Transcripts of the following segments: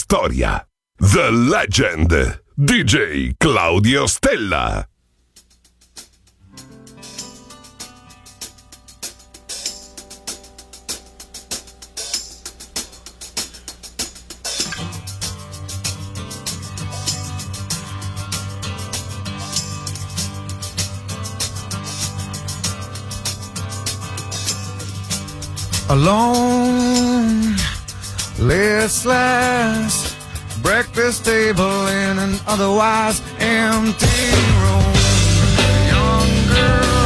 storia. The Legend. DJ Claudio Stella. Alone Listless breakfast table in an otherwise empty room. Young girl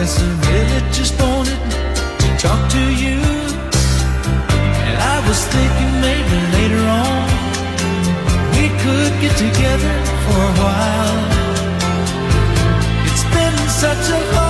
guess I really just wanted to talk to you. And I was thinking maybe later on we could get together for a while. It's been such a long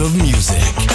of music.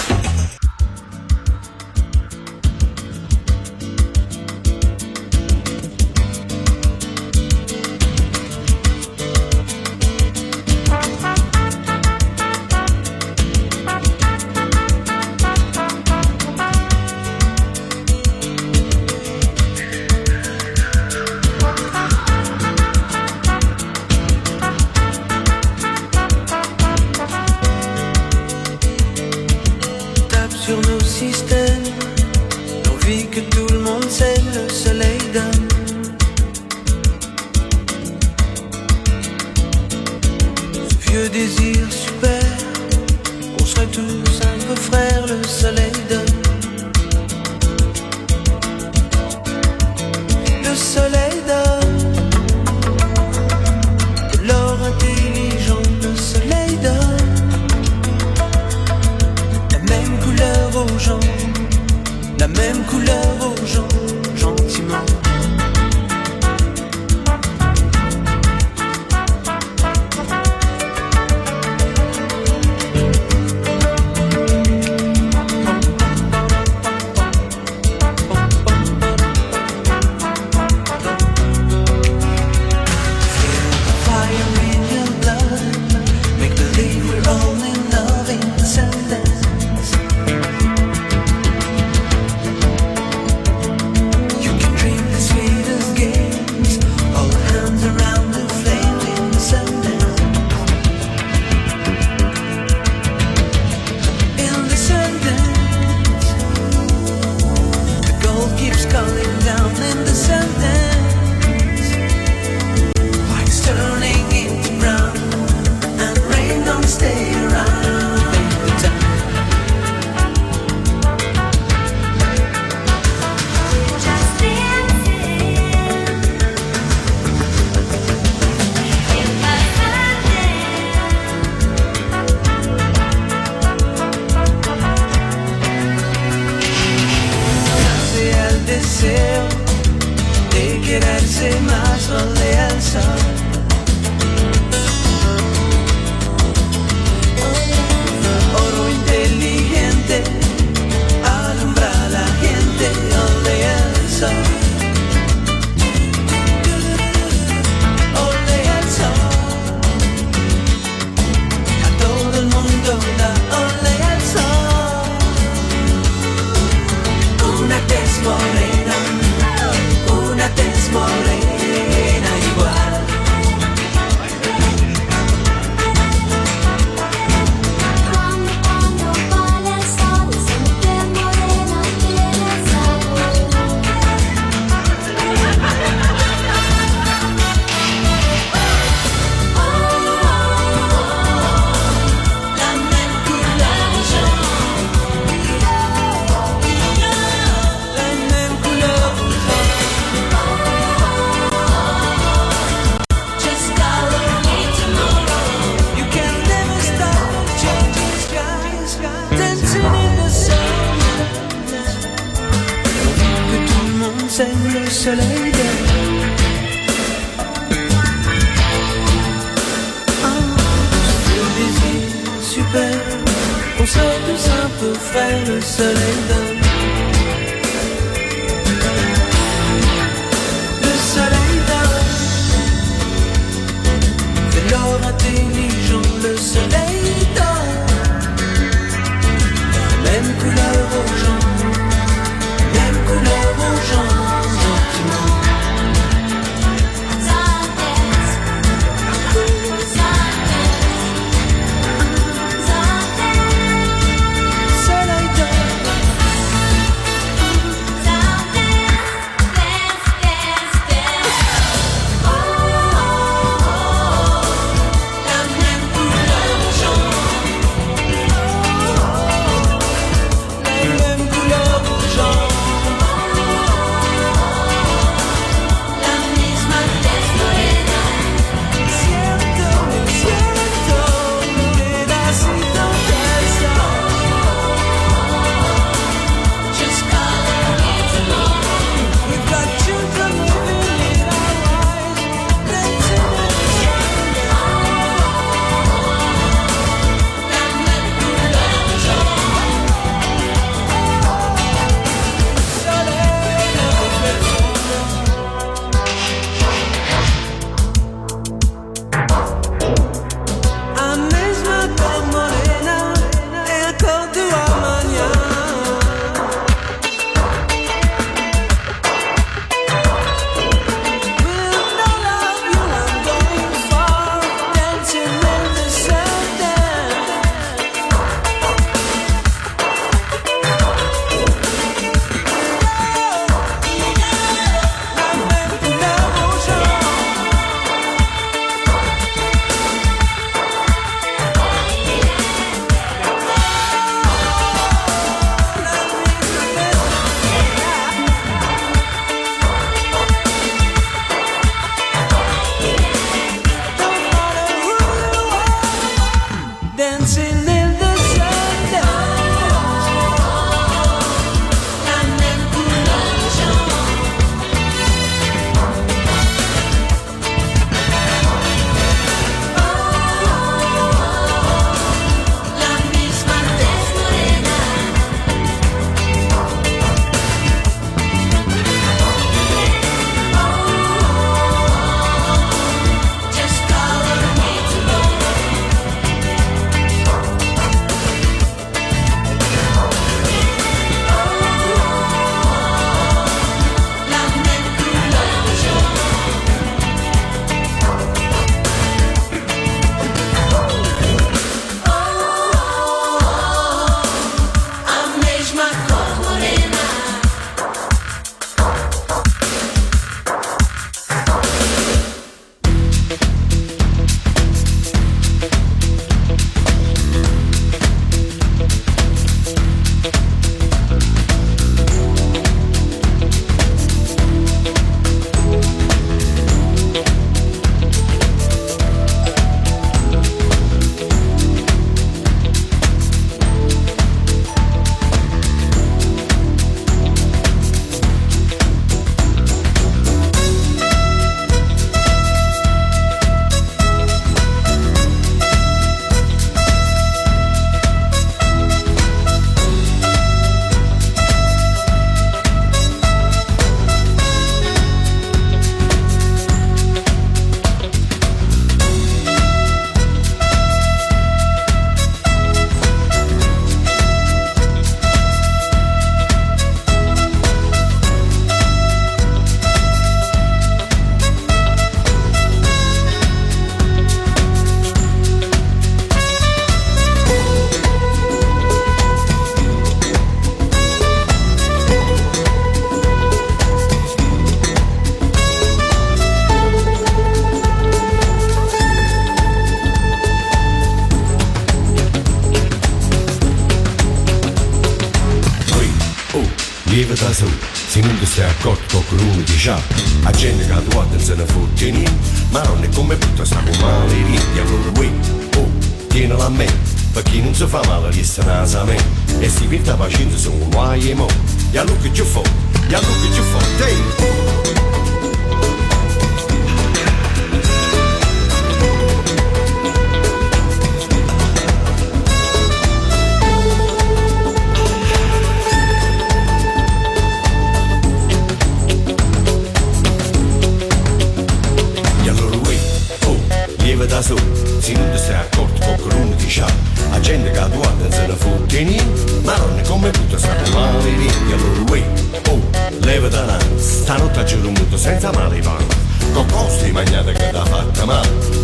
On se pousse un peu frais, le soleil donne. Le soleil donne. De l'or intelligent, le soleil donne. La même couleur rouge.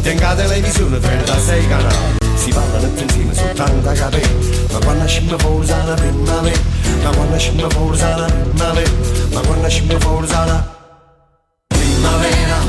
tenga televiziune per da sei canali si parlano tutti insieme soltanto a ma quando scimma forza la primavera ma quando scimma forza la primavera ma quando scimma forza la primavera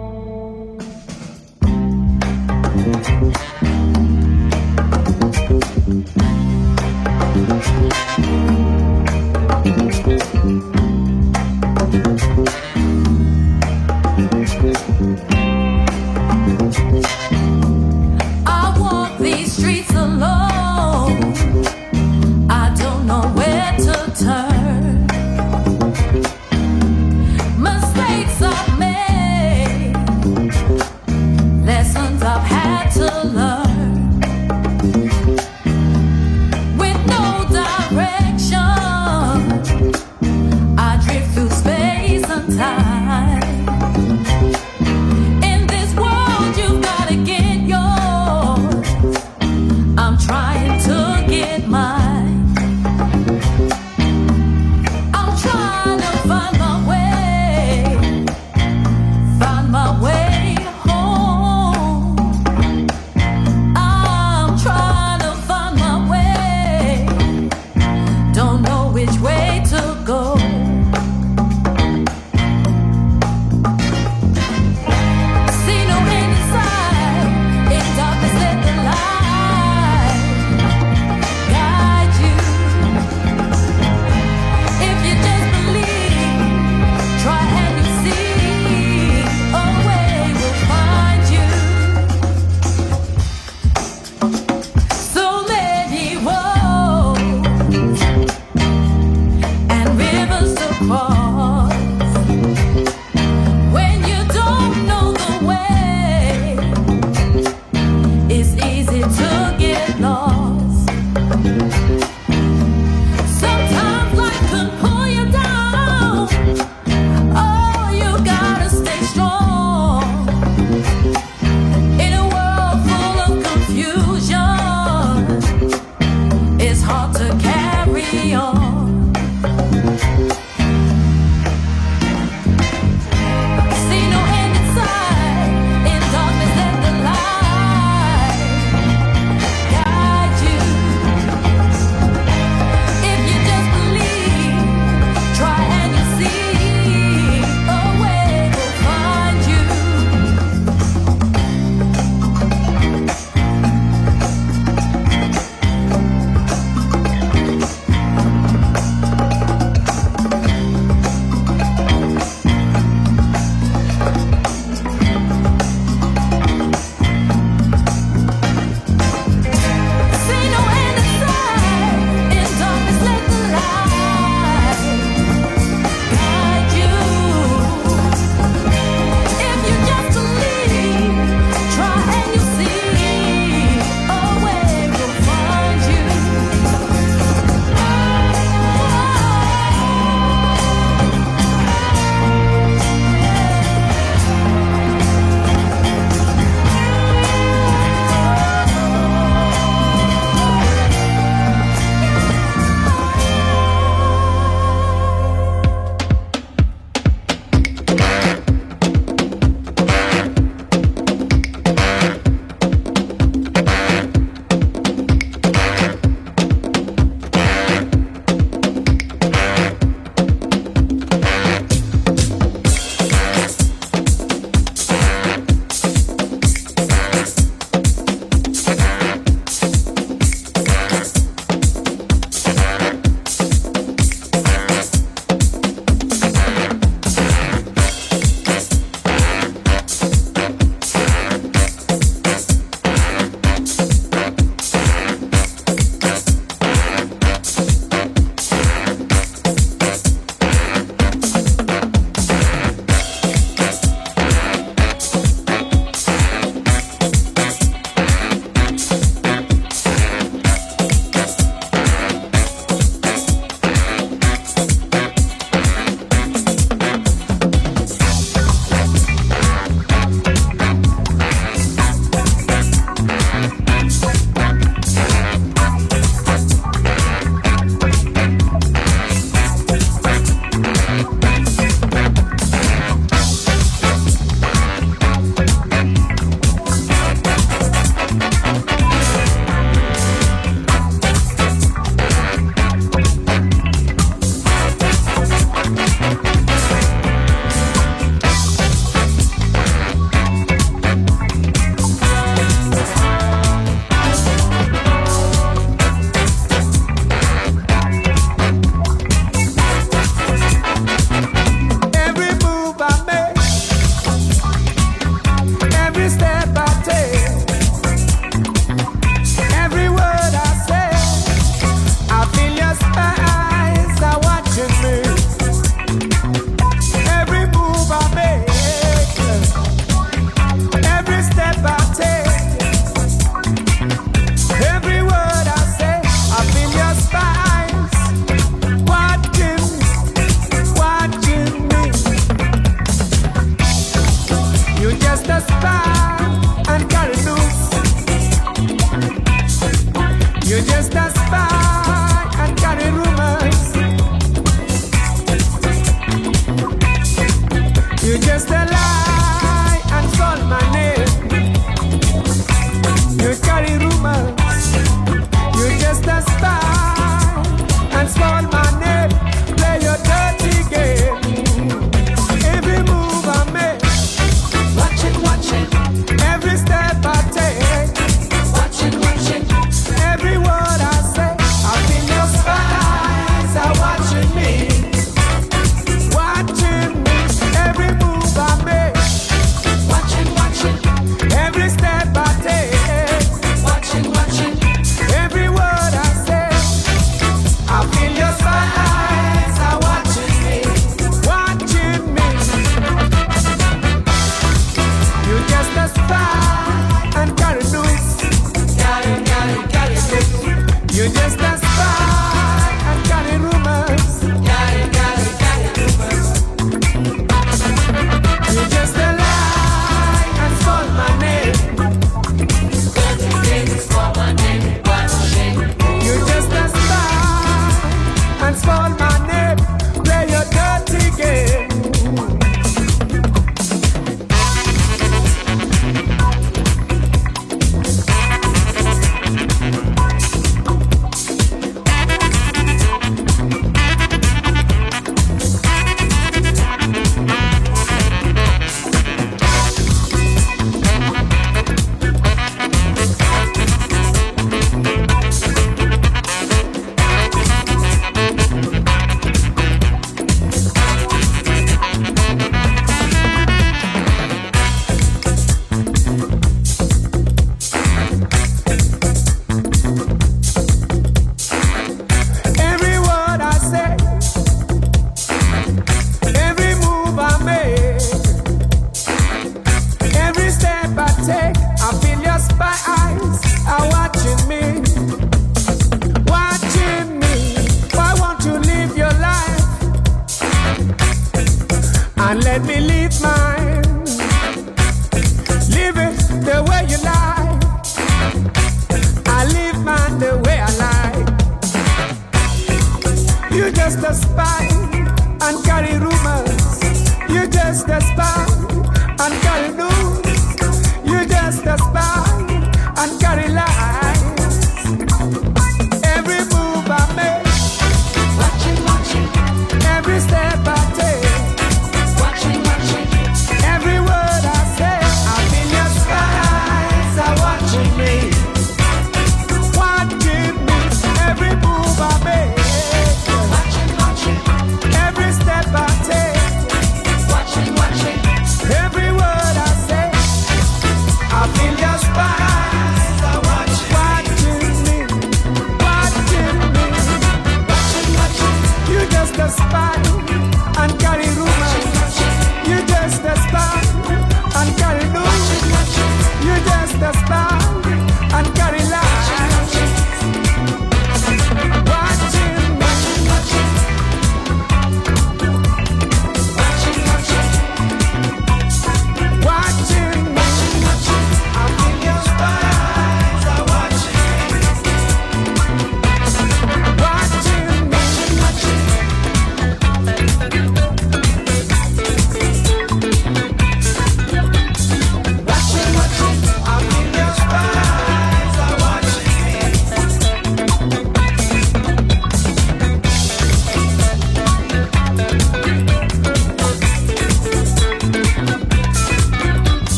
spot